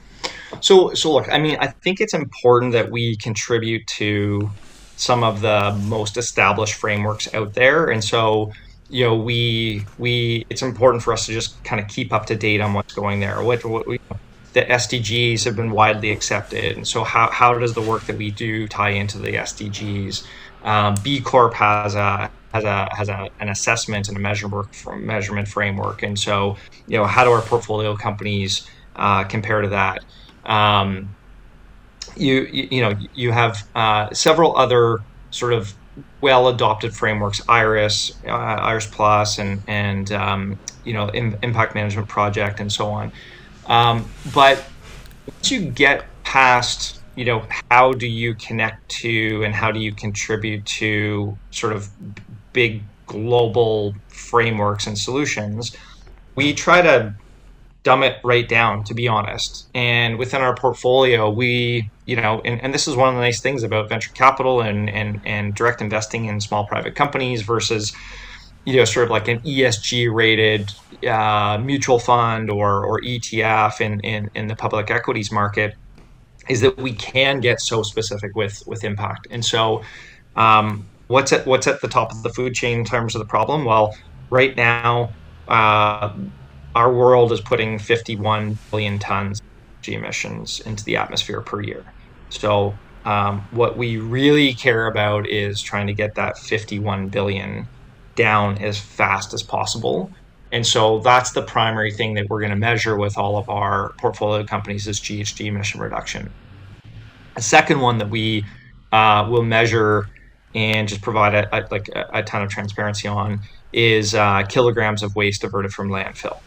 So so look, I mean, I think it's important that we contribute to some of the most established frameworks out there, and so you know, we we it's important for us to just kind of keep up to date on what's going there. What, what we, the SDGs have been widely accepted, and so how how does the work that we do tie into the SDGs? Um, B Corp has a has a has a, an assessment and a measurement measurement framework, and so you know how do our portfolio companies uh, compare to that? Um, you, you, you know you have uh, several other sort of well adopted frameworks, Iris, uh, Iris Plus, and and um, you know in, impact management project and so on. Um, but once you get past, you know, how do you connect to and how do you contribute to sort of big global frameworks and solutions, we try to dumb it right down, to be honest. And within our portfolio, we, you know, and, and this is one of the nice things about venture capital and, and, and direct investing in small private companies versus, you know, sort of like an ESG rated uh, mutual fund or, or ETF in, in, in the public equities market is that we can get so specific with, with impact. And so, um, what's at, what's at the top of the food chain in terms of the problem? Well, right now, uh, our world is putting 51 billion tons of emissions into the atmosphere per year. So um, what we really care about is trying to get that 51 billion down as fast as possible. And so that's the primary thing that we're going to measure with all of our portfolio companies is GHG emission reduction. A second one that we uh, will measure and just provide a, a like a, a, ton of transparency on is uh, kilograms of waste diverted from landfill.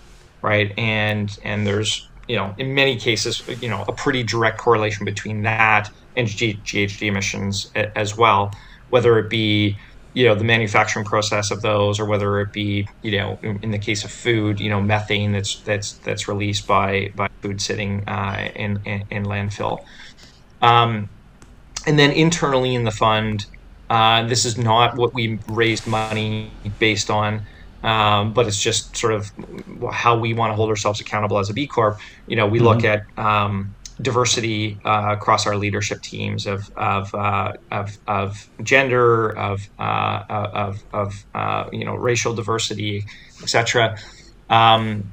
Right? And and there's you know in many cases you know a pretty direct correlation between that and GHG emissions as well, whether it be you know the manufacturing process of those or whether it be you know in, the case of food you know methane that's that's that's released by by food sitting uh, in, in, in landfill um, and then internally in the fund uh, this is not what we raised money based on um, but it's just sort of how we want to hold ourselves accountable as a B Corp. You know, we mm-hmm. look at um, diversity uh, across our leadership teams of of uh, of, of, gender, of uh, of of uh, you know racial diversity, etc. Um,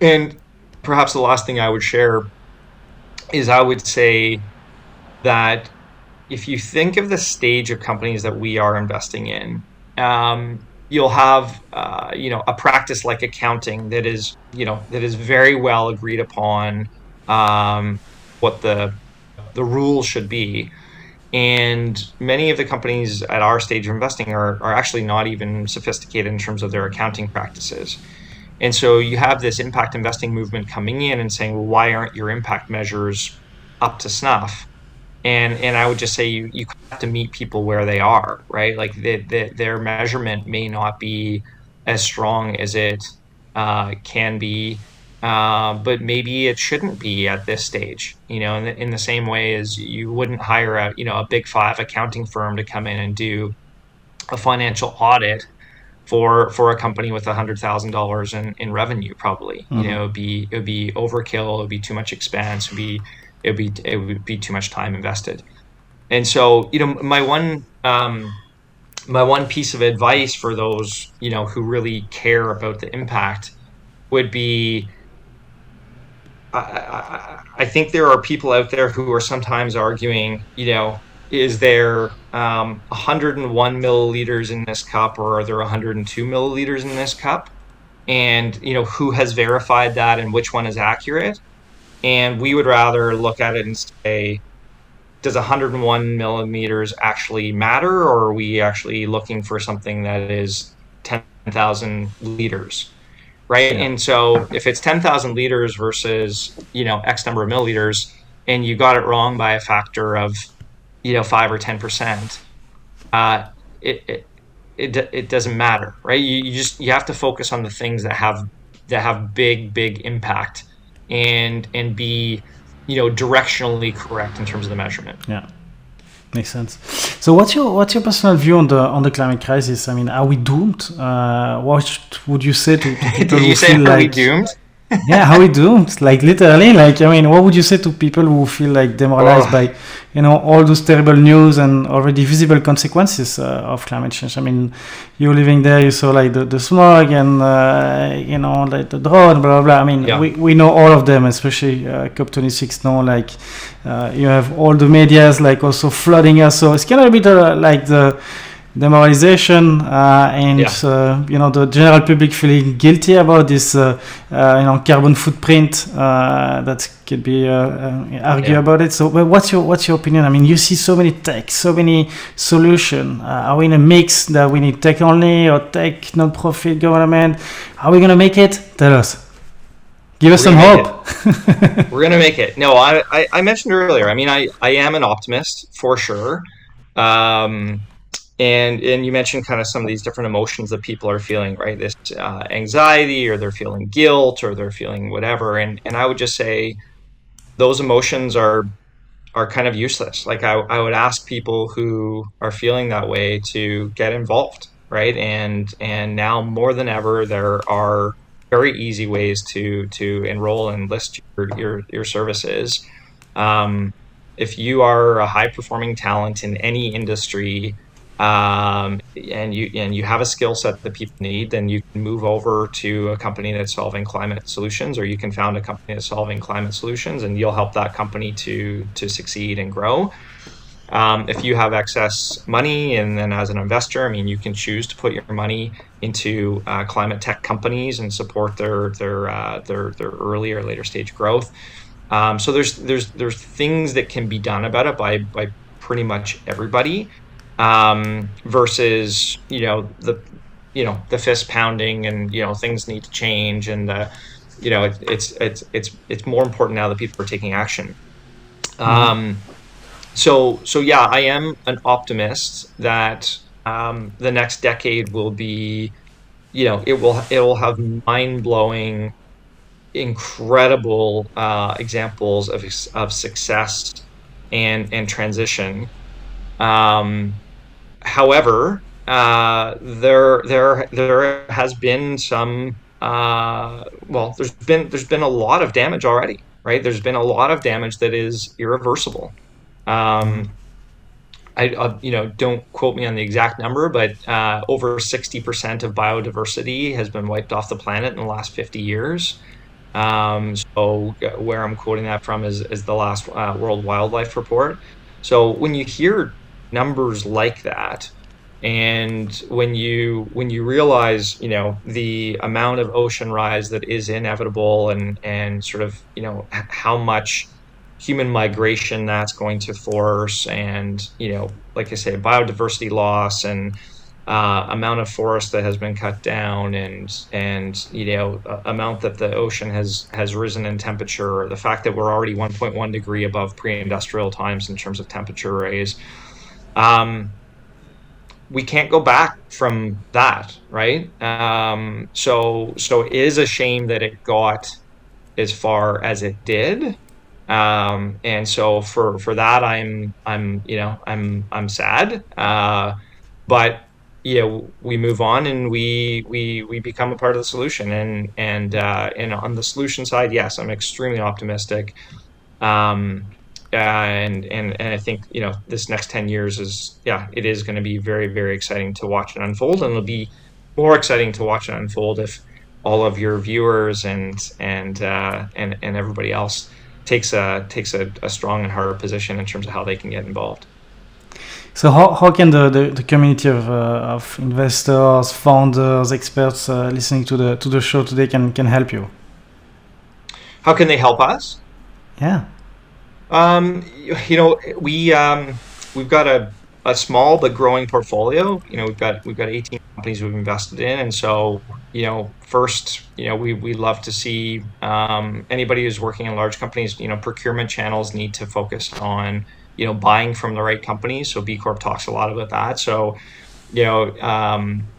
and perhaps the last thing I would share is I would say that if you think of the stage of companies that we are investing in, um, you'll have uh, you know a practice like accounting that is you know that is very well agreed upon um, what the the rules should be. And many of the companies at our stage of investing are, are actually not even sophisticated in terms of their accounting practices. And so you have this impact investing movement coming in and saying well why aren't your impact measures up to snuff? And and I would just say you you to meet people where they are, right? Like the, the, their measurement may not be as strong as it uh, can be, uh, but maybe it shouldn't be at this stage. You know, in the, in the same way as you wouldn't hire a you know a big five accounting firm to come in and do a financial audit for for a company with a hundred thousand dollars in in revenue. Probably, mm-hmm. you know, it'd be it would be overkill. It would be too much expense. It would be it would be it would be too much time invested. And so, you know, my one um, my one piece of advice for those you know who really care about the impact would be I, I, I, think there are people out there who are sometimes arguing, you know, is there um, 101 milliliters in this cup or are there 102 milliliters in this cup? And, you know, who has verified that and which one is accurate? And we would rather look at it and say, does 101 millimeters actually matter, or are we actually looking for something that is 10,000 liters? Right. Yeah. And so if it's 10,000 liters versus, you know, X number of milliliters, and you got it wrong by a factor of, you know, five or 10%, uh, it, it, it, it doesn't matter, right? You, you just, you have to focus on the things that have, that have big, big impact and and be you know directionally correct in terms of the measurement. Yeah. Makes sense. So, what's your what's your personal view on the on the climate crisis? I mean, are we doomed? Uh, what would you say to, to people Did you who say feel are like, we doomed? Yeah, how we do? It's Like literally, like I mean, what would you say to people who feel like demoralized oh. by, you know, all those terrible news and already visible consequences uh, of climate change? I mean, you're living there, you saw like the, the smog and uh, you know like the drought, blah blah blah. I mean, yeah. we, we know all of them, especially uh, COP26 now. Like uh, you have all the media's like also flooding us, so it's kind of a bit uh, like the demoralization uh, and yeah. uh, you know the general public feeling guilty about this uh, uh you know carbon footprint uh, that could be uh, argue yeah. about it. So what's your what's your opinion? I mean you see so many tech so many solution. Are we in a mix that we need tech only or tech non-profit government? Are we going to make it? Tell us. Give us We're some hope. We're going to make it. No I, I, I mentioned earlier i mean i i am an optimist for sure. Um, and and you mentioned kind of some of these different emotions that people are feeling right? This uh, anxiety or they're feeling guilt or they're feeling whatever. And and i would just say those emotions are are kind of useless. Like i, I would ask people who are feeling that way to get involved right? And and now more than ever there are very easy ways to to enroll and list your your, your services. Um, if you are a high performing talent in any industry um, and you and you have a skill set that people need, then you can move over to a company that's solving climate solutions, or you can found a company that's solving climate solutions, and you'll help that company to to succeed and grow. Um, if you have excess money, and then as an investor, I mean, you can choose to put your money into uh, climate tech companies and support their their uh, their their early or later stage growth. Um, so there's there's there's things that can be done about it by by pretty much everybody um, versus you know the you know the fist pounding and you know things need to change and uh, you know it, it's it's it's it's more important now that people are taking action. Mm-hmm. Um, so so yeah, I am an optimist that um, the next decade will be, you know, it will it will have mind blowing, incredible uh, examples of of success and and transition. Um, however, uh, there there there has been some uh, well, there's been there's been a lot of damage already, right? There's been a lot of damage that is irreversible. Um, I, uh, you know, don't quote me on the exact number, but uh, over 60% of biodiversity has been wiped off the planet in the last 50 years. Um, so uh, where I'm quoting that from is, is the last uh, World Wildlife Report. So when you hear numbers like that, and when you when you realize you know the amount of ocean rise that is inevitable and and sort of you know how much human migration that's going to force and you know like i say biodiversity loss and uh, amount of forest that has been cut down and and you know uh, amount that the ocean has has risen in temperature the fact that we're already 1.1 degree above pre-industrial times in terms of temperature raise um, we can't go back from that, right? Um, so so it is a shame that it got as far as it did. Um, and so for for that I'm I'm you know I'm I'm sad. Uh, but know we move on and we we we become a part of the solution and and uh, and on the solution side yes I'm extremely optimistic. Um, uh, and and and I think you know this next ten years is yeah it is going to be very very exciting to watch it unfold, and it'll be more exciting to watch it unfold if all of your viewers and and uh, and and everybody else takes a takes a, a strong and hard position in terms of how they can get involved. So how, how can the, the, the community of, uh, of investors, founders, experts uh, listening to the to the show today can can help you? How can they help us? Yeah. Um, you know, we um, we've got a, a small but growing portfolio. You know, we've got we've got 18 companies we've invested in, and so you know, first, you know, we we love to see um, anybody who's working in large companies. You know, procurement channels need to focus on you know buying from the right companies. So B Corp talks a lot about that. So you know. Um,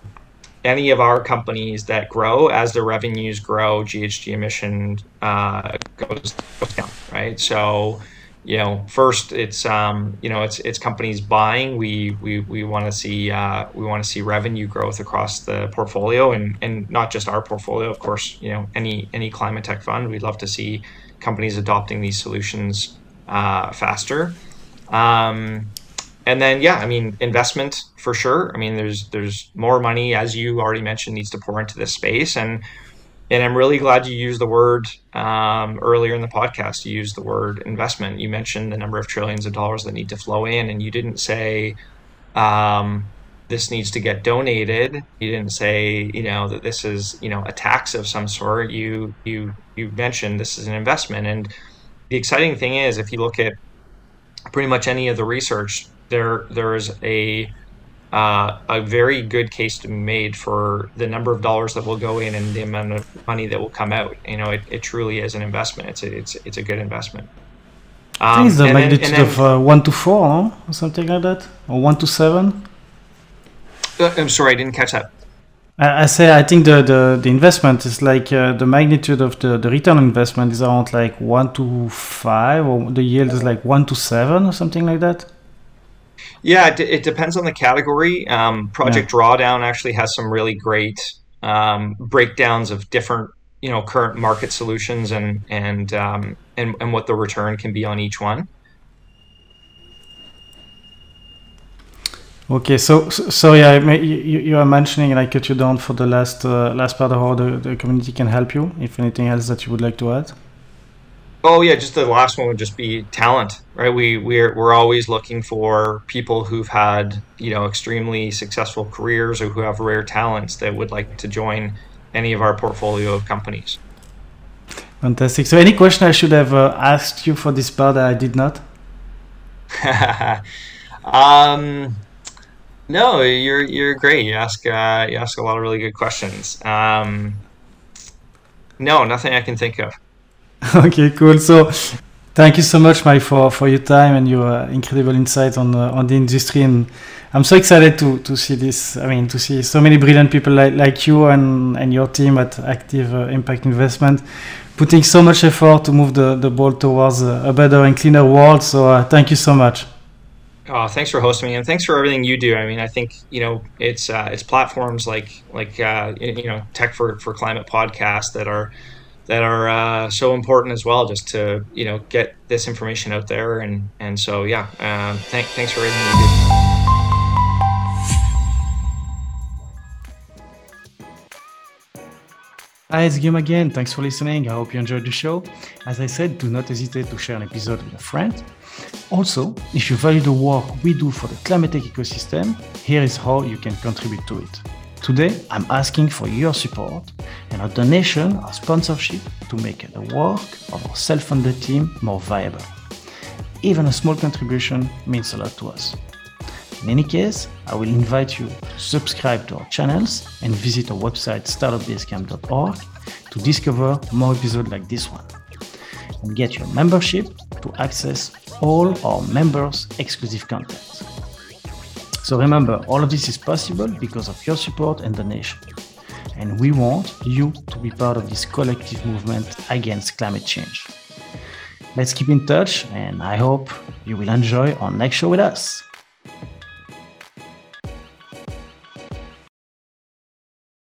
any of our companies that grow as the revenues grow, GHG emission uh, goes, goes down, right? So you know, first it's um, you know it's it's companies buying. We we, we want to see uh, we want to see revenue growth across the portfolio and and not just our portfolio. Of course, you know any any climate tech fund. We'd love to see companies adopting these solutions uh, faster. Um, and then yeah, I mean investment for sure. I mean there's there's more money as you already mentioned needs to pour into this space and and I'm really glad you used the word um, earlier in the podcast. You used the word investment. You mentioned the number of trillions of dollars that need to flow in, and you didn't say um, this needs to get donated. You didn't say you know that this is you know a tax of some sort. You you you mentioned this is an investment, and the exciting thing is if you look at pretty much any of the research, there there is a uh, a very good case to be made for the number of dollars that will go in and the amount of money that will come out. You know, it, it truly is an investment. It's a, it's it's a good investment. Um, I think it's the magnitude then, of uh, one to four, no? or something like that, or one to seven. Uh, I'm sorry, I didn't catch that. I, I say I think the, the, the investment is like uh, the magnitude of the, the return investment is around like one to five, or the yield is like one to seven, or something like that. Yeah, it, it depends on the category. Um, Project yeah. Drawdown actually has some really great um, breakdowns of different, you know, current market solutions and and um, and and what the return can be on each one. Okay, so so yeah, you, you are mentioning, and I cut you down for the last uh, last part of how the, the community can help you. If anything else that you would like to add. Oh yeah, just the last one would just be talent, right? We we're we're always looking for people who've had you know extremely successful careers or who have rare talents that would like to join any of our portfolio of companies. Fantastic. So, any question I should have uh, asked you for this part that I did not? um, No, you're you're great. You ask uh, you ask a lot of really good questions. Um, no, nothing I can think of. okay, cool. So, thank you so much, Mike, for, for your time and your uh, incredible insight on uh, on the industry. And I'm so excited to, to see this. I mean, to see so many brilliant people like, like you and, and your team at Active uh, Impact Investment putting so much effort to move the, the ball towards a, a better and cleaner world. So, uh, thank you so much. Oh, thanks for hosting me, and thanks for everything you do. I mean, I think you know it's uh, it's platforms like like uh, you know Tech for for Climate podcast that are that are uh, so important as well, just to you know get this information out there, and and so yeah, uh, thank, thanks for you do. Hi, it's Guillaume again. Thanks for listening. I hope you enjoyed the show. As I said, do not hesitate to share an episode with a friend. Also, if you value the work we do for the climate tech ecosystem, here is how you can contribute to it. Today, I'm asking for your support and a donation or sponsorship to make the work of our self-funded team more viable. Even a small contribution means a lot to us. In any case, I will invite you to subscribe to our channels and visit our website startupbasecamp.org to discover more episodes like this one and get your membership to access all our members' exclusive content. So remember, all of this is possible because of your support and donation. And we want you to be part of this collective movement against climate change. Let's keep in touch, and I hope you will enjoy our next show with us.